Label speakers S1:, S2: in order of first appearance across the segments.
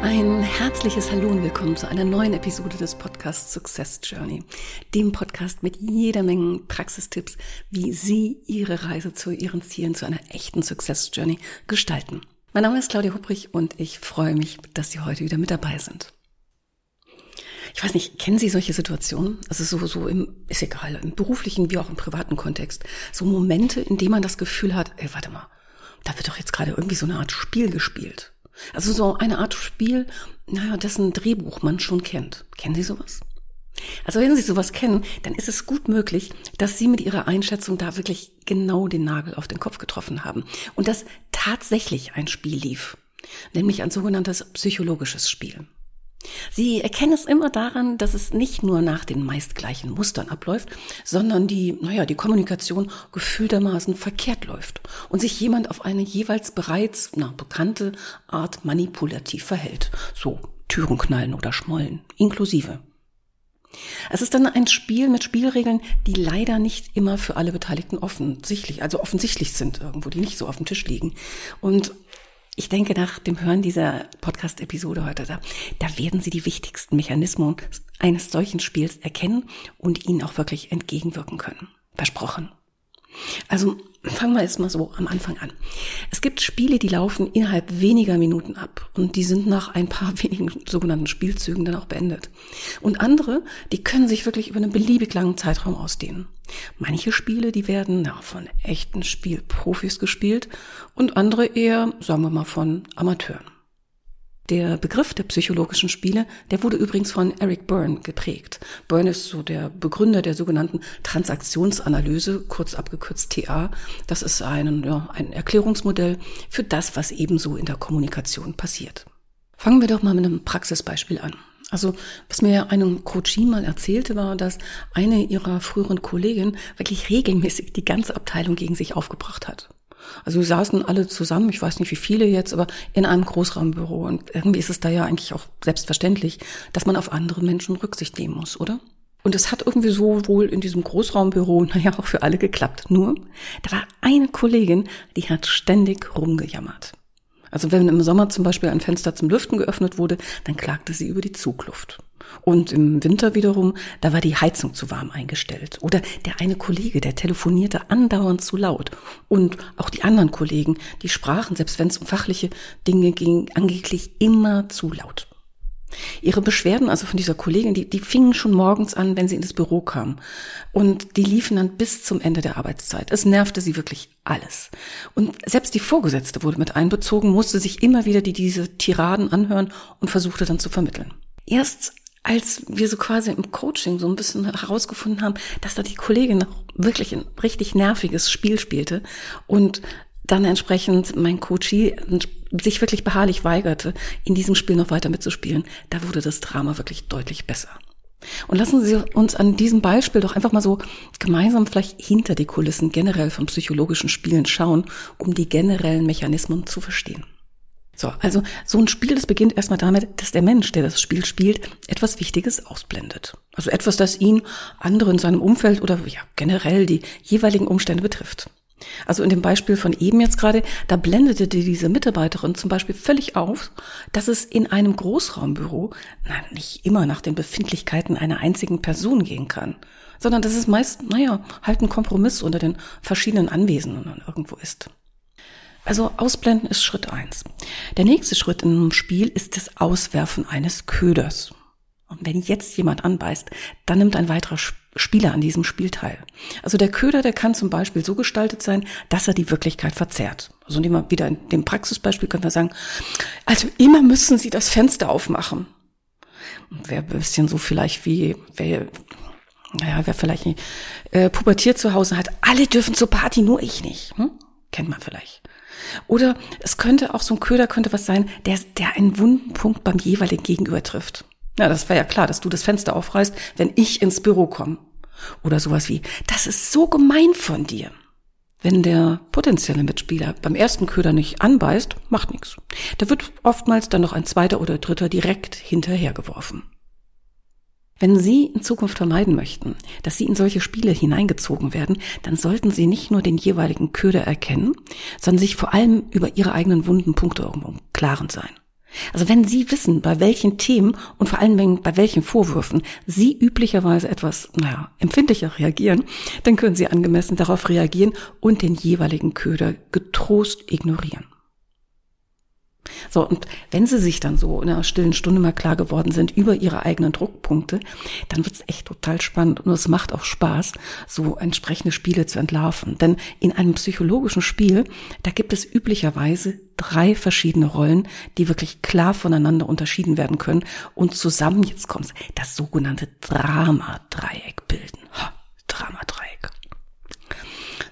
S1: Ein herzliches Hallo und willkommen zu einer neuen Episode des Podcasts Success Journey, dem Podcast mit jeder Menge Praxistipps, wie Sie Ihre Reise zu Ihren Zielen, zu einer echten Success Journey gestalten. Mein Name ist Claudia Hubrich und ich freue mich, dass Sie heute wieder mit dabei sind. Ich weiß nicht, kennen Sie solche Situationen? Also so, so im, ist egal, im beruflichen wie auch im privaten Kontext. So Momente, in denen man das Gefühl hat, ey, warte mal, da wird doch jetzt gerade irgendwie so eine Art Spiel gespielt. Also so eine Art Spiel, naja, dessen Drehbuch man schon kennt. Kennen Sie sowas? Also wenn Sie sowas kennen, dann ist es gut möglich, dass Sie mit Ihrer Einschätzung da wirklich genau den Nagel auf den Kopf getroffen haben und dass tatsächlich ein Spiel lief, nämlich ein sogenanntes psychologisches Spiel. Sie erkennen es immer daran, dass es nicht nur nach den meist gleichen Mustern abläuft, sondern die, naja, die Kommunikation gefühltermaßen verkehrt läuft und sich jemand auf eine jeweils bereits na, bekannte Art manipulativ verhält. So Türen knallen oder schmollen, inklusive. Es ist dann ein Spiel mit Spielregeln, die leider nicht immer für alle Beteiligten offensichtlich, also offensichtlich sind irgendwo, die nicht so auf dem Tisch liegen. Und ich denke, nach dem Hören dieser Podcast-Episode heute, da, da werden Sie die wichtigsten Mechanismen eines solchen Spiels erkennen und ihnen auch wirklich entgegenwirken können. Versprochen. Also fangen wir jetzt mal so am Anfang an. Es gibt Spiele, die laufen innerhalb weniger Minuten ab und die sind nach ein paar wenigen sogenannten Spielzügen dann auch beendet. Und andere, die können sich wirklich über einen beliebig langen Zeitraum ausdehnen. Manche Spiele, die werden na, von echten Spielprofis gespielt und andere eher, sagen wir mal, von Amateuren. Der Begriff der psychologischen Spiele, der wurde übrigens von Eric Byrne geprägt. Byrne ist so der Begründer der sogenannten Transaktionsanalyse, kurz abgekürzt TA. Das ist ein, ja, ein Erklärungsmodell für das, was ebenso in der Kommunikation passiert. Fangen wir doch mal mit einem Praxisbeispiel an. Also, was mir einem Coachie mal erzählte, war, dass eine ihrer früheren Kolleginnen wirklich regelmäßig die ganze Abteilung gegen sich aufgebracht hat. Also wir saßen alle zusammen, ich weiß nicht wie viele jetzt, aber in einem Großraumbüro. Und irgendwie ist es da ja eigentlich auch selbstverständlich, dass man auf andere Menschen Rücksicht nehmen muss, oder? Und es hat irgendwie so wohl in diesem Großraumbüro, naja, auch für alle geklappt. Nur, da war eine Kollegin, die hat ständig rumgejammert. Also wenn im Sommer zum Beispiel ein Fenster zum Lüften geöffnet wurde, dann klagte sie über die Zugluft. Und im Winter wiederum, da war die Heizung zu warm eingestellt. Oder der eine Kollege, der telefonierte andauernd zu laut. Und auch die anderen Kollegen, die sprachen, selbst wenn es um fachliche Dinge ging, angeblich immer zu laut. Ihre Beschwerden, also von dieser Kollegin, die, die fingen schon morgens an, wenn sie in das Büro kam. Und die liefen dann bis zum Ende der Arbeitszeit. Es nervte sie wirklich alles. Und selbst die Vorgesetzte wurde mit einbezogen, musste sich immer wieder die, diese Tiraden anhören und versuchte dann zu vermitteln. Erst als wir so quasi im Coaching so ein bisschen herausgefunden haben, dass da die Kollegin wirklich ein richtig nerviges Spiel spielte und dann entsprechend mein Coachie sich wirklich beharrlich weigerte, in diesem Spiel noch weiter mitzuspielen, da wurde das Drama wirklich deutlich besser. Und lassen Sie uns an diesem Beispiel doch einfach mal so gemeinsam vielleicht hinter die Kulissen generell von psychologischen Spielen schauen, um die generellen Mechanismen zu verstehen. So, also so ein Spiel, das beginnt erstmal damit, dass der Mensch, der das Spiel spielt, etwas Wichtiges ausblendet. Also etwas, das ihn, andere in seinem Umfeld oder ja, generell die jeweiligen Umstände betrifft. Also in dem Beispiel von eben jetzt gerade, da blendete diese Mitarbeiterin zum Beispiel völlig auf, dass es in einem Großraumbüro na, nicht immer nach den Befindlichkeiten einer einzigen Person gehen kann, sondern dass es meist, naja, halt ein Kompromiss unter den verschiedenen Anwesenden irgendwo ist. Also ausblenden ist Schritt eins. Der nächste Schritt in einem Spiel ist das Auswerfen eines Köders. Und wenn jetzt jemand anbeißt, dann nimmt ein weiterer Spieler an diesem Spiel teil. Also der Köder, der kann zum Beispiel so gestaltet sein, dass er die Wirklichkeit verzerrt. Also nehmen wir wieder in dem Praxisbeispiel können wir sagen, also immer müssen Sie das Fenster aufmachen. Wäre ein bisschen so vielleicht wie, wer, naja, wer vielleicht nicht, äh, pubertiert zu Hause hat, alle dürfen zur Party, nur ich nicht. Hm? Kennt man vielleicht. Oder es könnte auch so ein Köder könnte was sein, der, der einen wunden Punkt beim jeweiligen Gegenüber trifft. Ja, das war ja klar, dass du das Fenster aufreißt, wenn ich ins Büro komme. Oder sowas wie, das ist so gemein von dir. Wenn der potenzielle Mitspieler beim ersten Köder nicht anbeißt, macht nichts. Da wird oftmals dann noch ein zweiter oder dritter direkt hinterhergeworfen. Wenn Sie in Zukunft vermeiden möchten, dass Sie in solche Spiele hineingezogen werden, dann sollten Sie nicht nur den jeweiligen Köder erkennen, sondern sich vor allem über Ihre eigenen wunden Punkte im Klaren sein. Also wenn Sie wissen, bei welchen Themen und vor allem bei welchen Vorwürfen Sie üblicherweise etwas, naja, empfindlicher reagieren, dann können Sie angemessen darauf reagieren und den jeweiligen Köder getrost ignorieren. So, und wenn sie sich dann so in einer stillen Stunde mal klar geworden sind über ihre eigenen Druckpunkte, dann wird's echt total spannend und es macht auch Spaß, so entsprechende Spiele zu entlarven. Denn in einem psychologischen Spiel, da gibt es üblicherweise drei verschiedene Rollen, die wirklich klar voneinander unterschieden werden können und zusammen, jetzt kommt's, das sogenannte Drama-Dreieck bilden. Drama-Dreieck.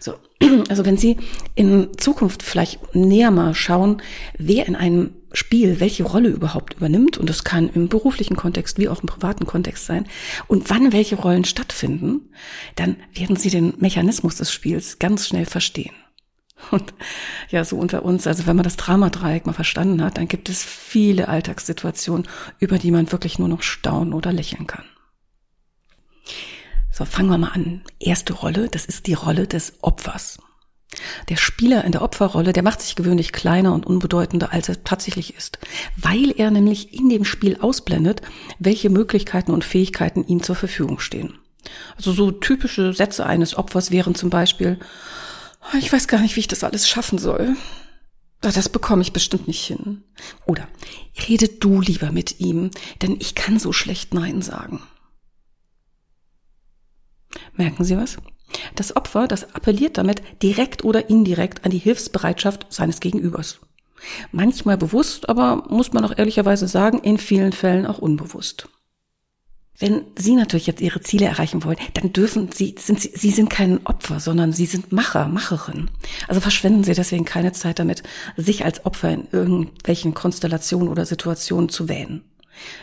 S1: So, also wenn Sie in Zukunft vielleicht näher mal schauen, wer in einem Spiel welche Rolle überhaupt übernimmt, und das kann im beruflichen Kontext wie auch im privaten Kontext sein, und wann welche Rollen stattfinden, dann werden Sie den Mechanismus des Spiels ganz schnell verstehen. Und ja, so unter uns, also wenn man das Dramadreieck mal verstanden hat, dann gibt es viele Alltagssituationen, über die man wirklich nur noch staunen oder lächeln kann. So, fangen wir mal an. Erste Rolle, das ist die Rolle des Opfers. Der Spieler in der Opferrolle, der macht sich gewöhnlich kleiner und unbedeutender, als er tatsächlich ist, weil er nämlich in dem Spiel ausblendet, welche Möglichkeiten und Fähigkeiten ihm zur Verfügung stehen. Also so typische Sätze eines Opfers wären zum Beispiel, ich weiß gar nicht, wie ich das alles schaffen soll. Das bekomme ich bestimmt nicht hin. Oder rede du lieber mit ihm, denn ich kann so schlecht Nein sagen. Merken Sie was? Das Opfer, das appelliert damit direkt oder indirekt an die Hilfsbereitschaft seines Gegenübers. Manchmal bewusst, aber muss man auch ehrlicherweise sagen, in vielen Fällen auch unbewusst. Wenn Sie natürlich jetzt Ihre Ziele erreichen wollen, dann dürfen Sie, sind Sie, Sie sind kein Opfer, sondern Sie sind Macher, Macherin. Also verschwenden Sie deswegen keine Zeit damit, sich als Opfer in irgendwelchen Konstellationen oder Situationen zu wählen.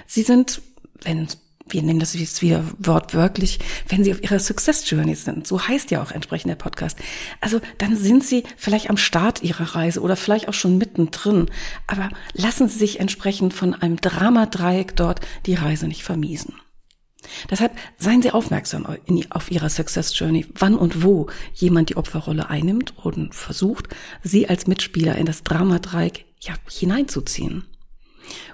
S1: Sie sind, wenn wir nehmen das jetzt wieder wortwörtlich, wenn Sie auf Ihrer Success Journey sind. So heißt ja auch entsprechend der Podcast. Also dann sind Sie vielleicht am Start Ihrer Reise oder vielleicht auch schon mittendrin. Aber lassen Sie sich entsprechend von einem Dramadreieck dort die Reise nicht vermiesen. Deshalb seien Sie aufmerksam auf Ihrer Success Journey, wann und wo jemand die Opferrolle einnimmt und versucht, Sie als Mitspieler in das Dramadreieck ja, hineinzuziehen.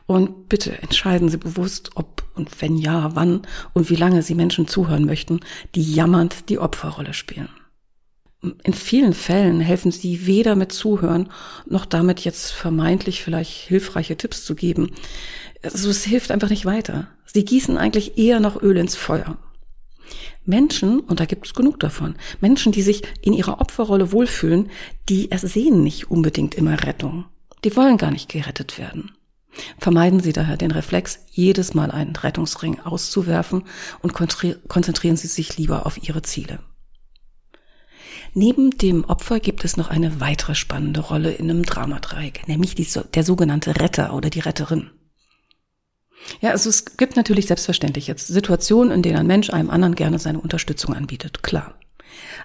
S1: Und bitte entscheiden Sie bewusst, ob und wenn ja, wann und wie lange Sie Menschen zuhören möchten, die jammernd die Opferrolle spielen. In vielen Fällen helfen Sie weder mit Zuhören noch damit jetzt vermeintlich vielleicht hilfreiche Tipps zu geben. Also es hilft einfach nicht weiter. Sie gießen eigentlich eher noch Öl ins Feuer. Menschen, und da gibt es genug davon, Menschen, die sich in ihrer Opferrolle wohlfühlen, die ersehen nicht unbedingt immer Rettung. Die wollen gar nicht gerettet werden. Vermeiden Sie daher den Reflex, jedes Mal einen Rettungsring auszuwerfen und konzentrieren Sie sich lieber auf Ihre Ziele. Neben dem Opfer gibt es noch eine weitere spannende Rolle in einem Dramadreieck, nämlich die, der sogenannte Retter oder die Retterin. Ja, also es gibt natürlich selbstverständlich jetzt Situationen, in denen ein Mensch einem anderen gerne seine Unterstützung anbietet, klar.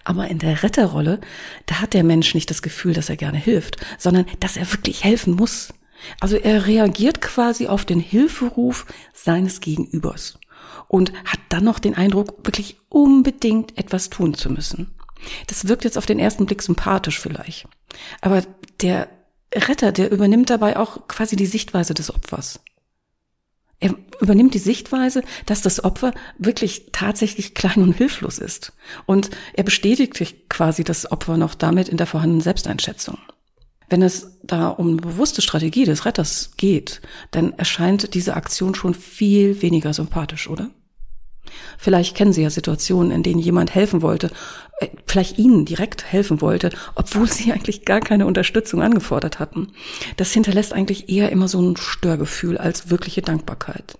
S1: Aber in der Retterrolle, da hat der Mensch nicht das Gefühl, dass er gerne hilft, sondern dass er wirklich helfen muss. Also er reagiert quasi auf den Hilferuf seines Gegenübers und hat dann noch den Eindruck, wirklich unbedingt etwas tun zu müssen. Das wirkt jetzt auf den ersten Blick sympathisch vielleicht. Aber der Retter, der übernimmt dabei auch quasi die Sichtweise des Opfers. Er übernimmt die Sichtweise, dass das Opfer wirklich tatsächlich klein und hilflos ist. Und er bestätigt quasi das Opfer noch damit in der vorhandenen Selbsteinschätzung. Wenn es da um bewusste Strategie des Retters geht, dann erscheint diese Aktion schon viel weniger sympathisch, oder? Vielleicht kennen Sie ja Situationen, in denen jemand helfen wollte, äh, vielleicht Ihnen direkt helfen wollte, obwohl Sie eigentlich gar keine Unterstützung angefordert hatten. Das hinterlässt eigentlich eher immer so ein Störgefühl als wirkliche Dankbarkeit.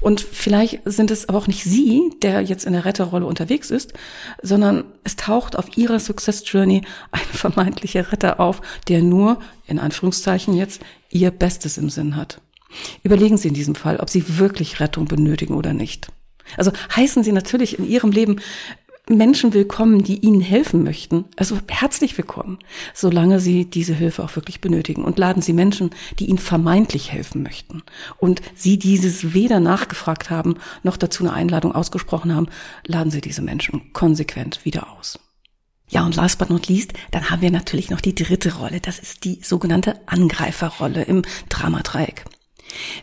S1: Und vielleicht sind es aber auch nicht Sie, der jetzt in der Retterrolle unterwegs ist, sondern es taucht auf Ihrer Success Journey ein vermeintlicher Retter auf, der nur, in Anführungszeichen jetzt, Ihr Bestes im Sinn hat. Überlegen Sie in diesem Fall, ob Sie wirklich Rettung benötigen oder nicht. Also heißen Sie natürlich in Ihrem Leben Menschen willkommen, die Ihnen helfen möchten. Also herzlich willkommen, solange Sie diese Hilfe auch wirklich benötigen. Und laden Sie Menschen, die Ihnen vermeintlich helfen möchten und Sie dieses weder nachgefragt haben, noch dazu eine Einladung ausgesprochen haben, laden Sie diese Menschen konsequent wieder aus. Ja, und last but not least, dann haben wir natürlich noch die dritte Rolle. Das ist die sogenannte Angreiferrolle im Dramadreieck.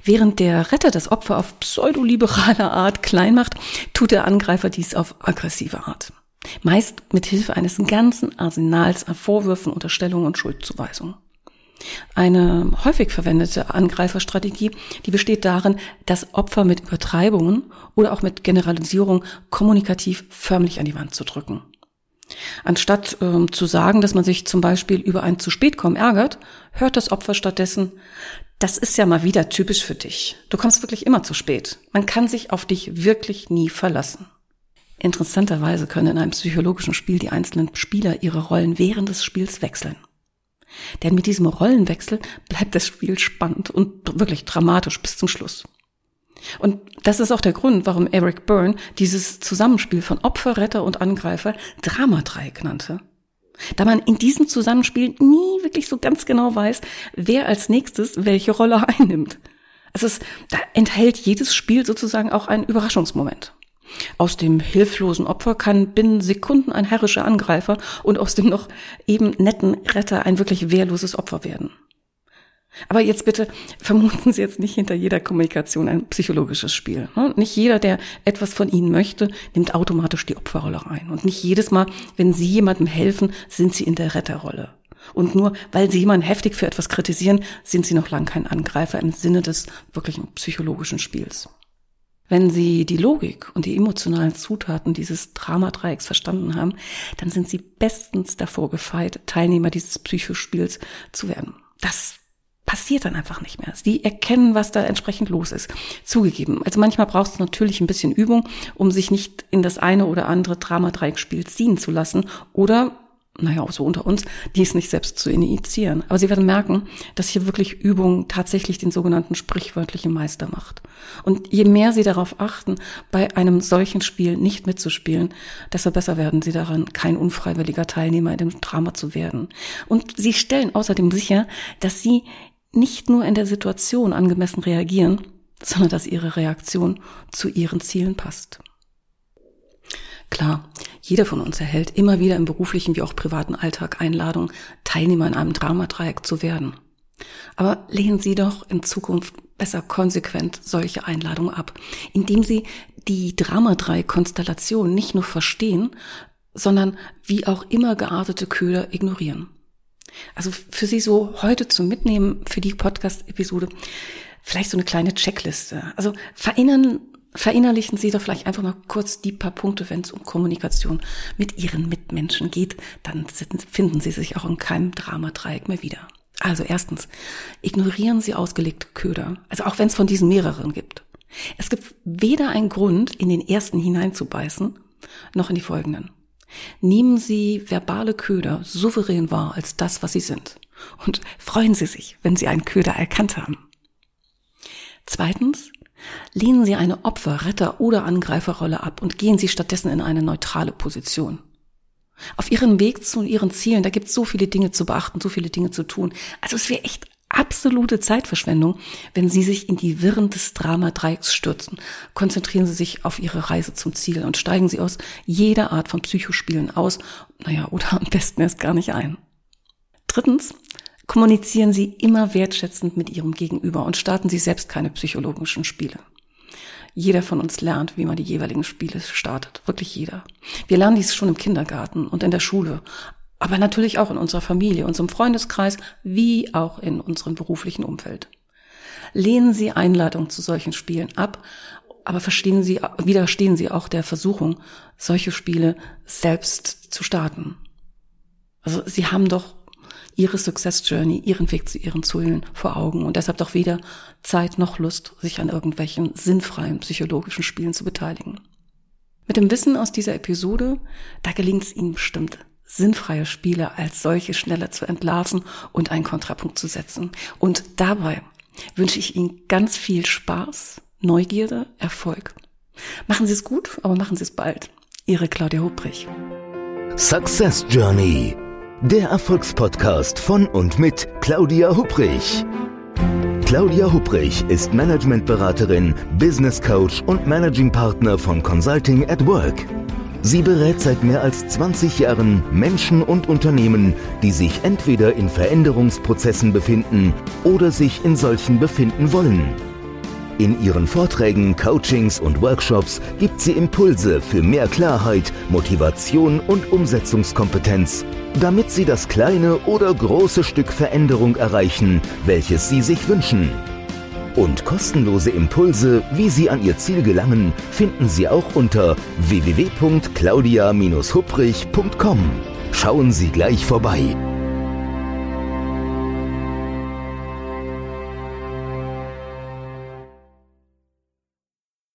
S1: Während der Retter das Opfer auf pseudoliberale Art klein macht, tut der Angreifer dies auf aggressive Art. Meist mit Hilfe eines ganzen Arsenals an Vorwürfen, Unterstellungen und Schuldzuweisungen. Eine häufig verwendete Angreiferstrategie, die besteht darin, das Opfer mit Übertreibungen oder auch mit Generalisierung kommunikativ förmlich an die Wand zu drücken. Anstatt ähm, zu sagen, dass man sich zum Beispiel über ein zu spät kommen ärgert, hört das Opfer stattdessen, das ist ja mal wieder typisch für dich. Du kommst wirklich immer zu spät. Man kann sich auf dich wirklich nie verlassen. Interessanterweise können in einem psychologischen Spiel die einzelnen Spieler ihre Rollen während des Spiels wechseln. Denn mit diesem Rollenwechsel bleibt das Spiel spannend und wirklich dramatisch bis zum Schluss. Und das ist auch der Grund, warum Eric Byrne dieses Zusammenspiel von Opfer, Retter und Angreifer Dramadreieck nannte da man in diesem Zusammenspiel nie wirklich so ganz genau weiß, wer als nächstes welche Rolle einnimmt. Also es, da enthält jedes Spiel sozusagen auch einen Überraschungsmoment. Aus dem hilflosen Opfer kann binnen Sekunden ein herrischer Angreifer und aus dem noch eben netten Retter ein wirklich wehrloses Opfer werden. Aber jetzt bitte vermuten Sie jetzt nicht hinter jeder Kommunikation ein psychologisches Spiel. Ne? Nicht jeder, der etwas von Ihnen möchte, nimmt automatisch die Opferrolle rein. Und nicht jedes Mal, wenn Sie jemandem helfen, sind Sie in der Retterrolle. Und nur weil Sie jemanden heftig für etwas kritisieren, sind Sie noch lang kein Angreifer im Sinne des wirklichen psychologischen Spiels. Wenn Sie die Logik und die emotionalen Zutaten dieses Dramadreiecks verstanden haben, dann sind Sie bestens davor gefeit, Teilnehmer dieses Psychospiels zu werden. Das passiert dann einfach nicht mehr. Die erkennen, was da entsprechend los ist. Zugegeben. Also manchmal braucht es natürlich ein bisschen Übung, um sich nicht in das eine oder andere Dramadreieckspiel ziehen zu lassen oder naja, auch so unter uns, dies nicht selbst zu initiieren. Aber Sie werden merken, dass hier wirklich Übung tatsächlich den sogenannten sprichwörtlichen Meister macht. Und je mehr Sie darauf achten, bei einem solchen Spiel nicht mitzuspielen, desto besser werden Sie daran, kein unfreiwilliger Teilnehmer in dem Drama zu werden. Und Sie stellen außerdem sicher, dass Sie nicht nur in der Situation angemessen reagieren, sondern dass ihre Reaktion zu ihren Zielen passt. Klar, jeder von uns erhält immer wieder im beruflichen wie auch privaten Alltag Einladung, Teilnehmer in einem Dramadreieck zu werden. Aber lehnen Sie doch in Zukunft besser konsequent solche Einladungen ab, indem Sie die Dramadreieck-Konstellation nicht nur verstehen, sondern wie auch immer geartete Köder ignorieren. Also für Sie so heute zum Mitnehmen für die Podcast-Episode vielleicht so eine kleine Checkliste. Also verinnern, verinnerlichen Sie doch vielleicht einfach mal kurz die paar Punkte, wenn es um Kommunikation mit Ihren Mitmenschen geht. Dann finden Sie sich auch in keinem Dramadreieck mehr wieder. Also erstens, ignorieren Sie ausgelegte Köder. Also auch wenn es von diesen mehreren gibt. Es gibt weder einen Grund, in den ersten hineinzubeißen, noch in die folgenden. Nehmen Sie verbale Köder souverän wahr als das, was sie sind. Und freuen Sie sich, wenn Sie einen Köder erkannt haben. Zweitens, lehnen Sie eine Opfer-, Retter- oder Angreiferrolle ab und gehen Sie stattdessen in eine neutrale Position. Auf Ihrem Weg zu Ihren Zielen, da gibt es so viele Dinge zu beachten, so viele Dinge zu tun. Also es wäre echt absolute Zeitverschwendung, wenn Sie sich in die Wirren des Dramadreiecks stürzen. Konzentrieren Sie sich auf Ihre Reise zum Ziel und steigen Sie aus jeder Art von Psychospielen aus, naja, oder am besten erst gar nicht ein. Drittens, kommunizieren Sie immer wertschätzend mit Ihrem Gegenüber und starten Sie selbst keine psychologischen Spiele. Jeder von uns lernt, wie man die jeweiligen Spiele startet. Wirklich jeder. Wir lernen dies schon im Kindergarten und in der Schule aber natürlich auch in unserer Familie, unserem Freundeskreis, wie auch in unserem beruflichen Umfeld. Lehnen Sie Einladungen zu solchen Spielen ab, aber verstehen Sie, widerstehen Sie auch der Versuchung, solche Spiele selbst zu starten. Also Sie haben doch Ihre Success Journey, Ihren Weg zu Ihren Zielen vor Augen und deshalb doch weder Zeit noch Lust, sich an irgendwelchen sinnfreien psychologischen Spielen zu beteiligen. Mit dem Wissen aus dieser Episode, da gelingt es Ihnen bestimmt sinnfreie Spiele als solche schneller zu entlarven und einen Kontrapunkt zu setzen. Und dabei wünsche ich Ihnen ganz viel Spaß, Neugierde, Erfolg. Machen Sie es gut, aber machen Sie es bald. Ihre Claudia Hubrich.
S2: Success Journey. Der Erfolgspodcast von und mit Claudia Hubrich. Claudia Hubrich ist Managementberaterin, Business Coach und Managing Partner von Consulting at Work. Sie berät seit mehr als 20 Jahren Menschen und Unternehmen, die sich entweder in Veränderungsprozessen befinden oder sich in solchen befinden wollen. In ihren Vorträgen, Coachings und Workshops gibt sie Impulse für mehr Klarheit, Motivation und Umsetzungskompetenz, damit sie das kleine oder große Stück Veränderung erreichen, welches sie sich wünschen. Und kostenlose Impulse, wie Sie an Ihr Ziel gelangen, finden Sie auch unter www.claudia-hubrich.com. Schauen Sie gleich vorbei.